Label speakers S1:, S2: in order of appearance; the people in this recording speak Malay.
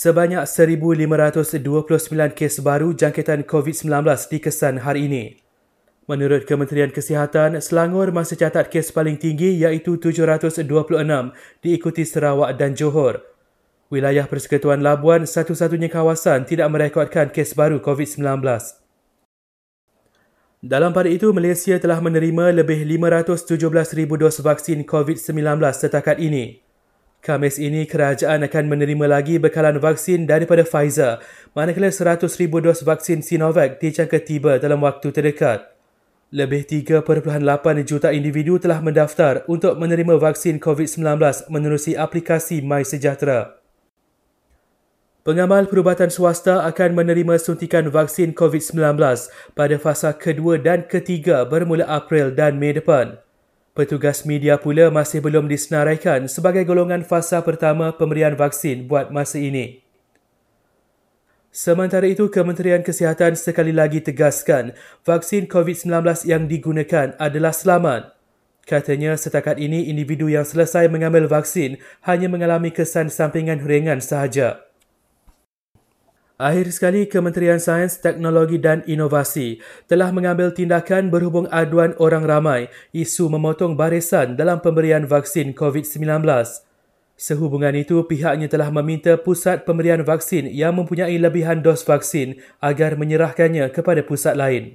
S1: Sebanyak 1,529 kes baru jangkitan COVID-19 dikesan hari ini. Menurut Kementerian Kesihatan, Selangor masih catat kes paling tinggi iaitu 726 diikuti Sarawak dan Johor. Wilayah Persekutuan Labuan satu-satunya kawasan tidak merekodkan kes baru COVID-19. Dalam pada itu, Malaysia telah menerima lebih 517,000 dos vaksin COVID-19 setakat ini. Khamis ini, kerajaan akan menerima lagi bekalan vaksin daripada Pfizer, manakala 100,000 dos vaksin Sinovac dijangka tiba dalam waktu terdekat. Lebih 3.8 juta individu telah mendaftar untuk menerima vaksin COVID-19 menerusi aplikasi MySejahtera. Pengamal perubatan swasta akan menerima suntikan vaksin COVID-19 pada fasa kedua dan ketiga bermula April dan Mei depan. Petugas media pula masih belum disenaraikan sebagai golongan fasa pertama pemberian vaksin buat masa ini. Sementara itu, Kementerian Kesihatan sekali lagi tegaskan vaksin COVID-19 yang digunakan adalah selamat. Katanya setakat ini individu yang selesai mengambil vaksin hanya mengalami kesan sampingan ringan sahaja. Akhir sekali, Kementerian Sains, Teknologi dan Inovasi telah mengambil tindakan berhubung aduan orang ramai isu memotong barisan dalam pemberian vaksin COVID-19. Sehubungan itu, pihaknya telah meminta pusat pemberian vaksin yang mempunyai lebihan dos vaksin agar menyerahkannya kepada pusat lain.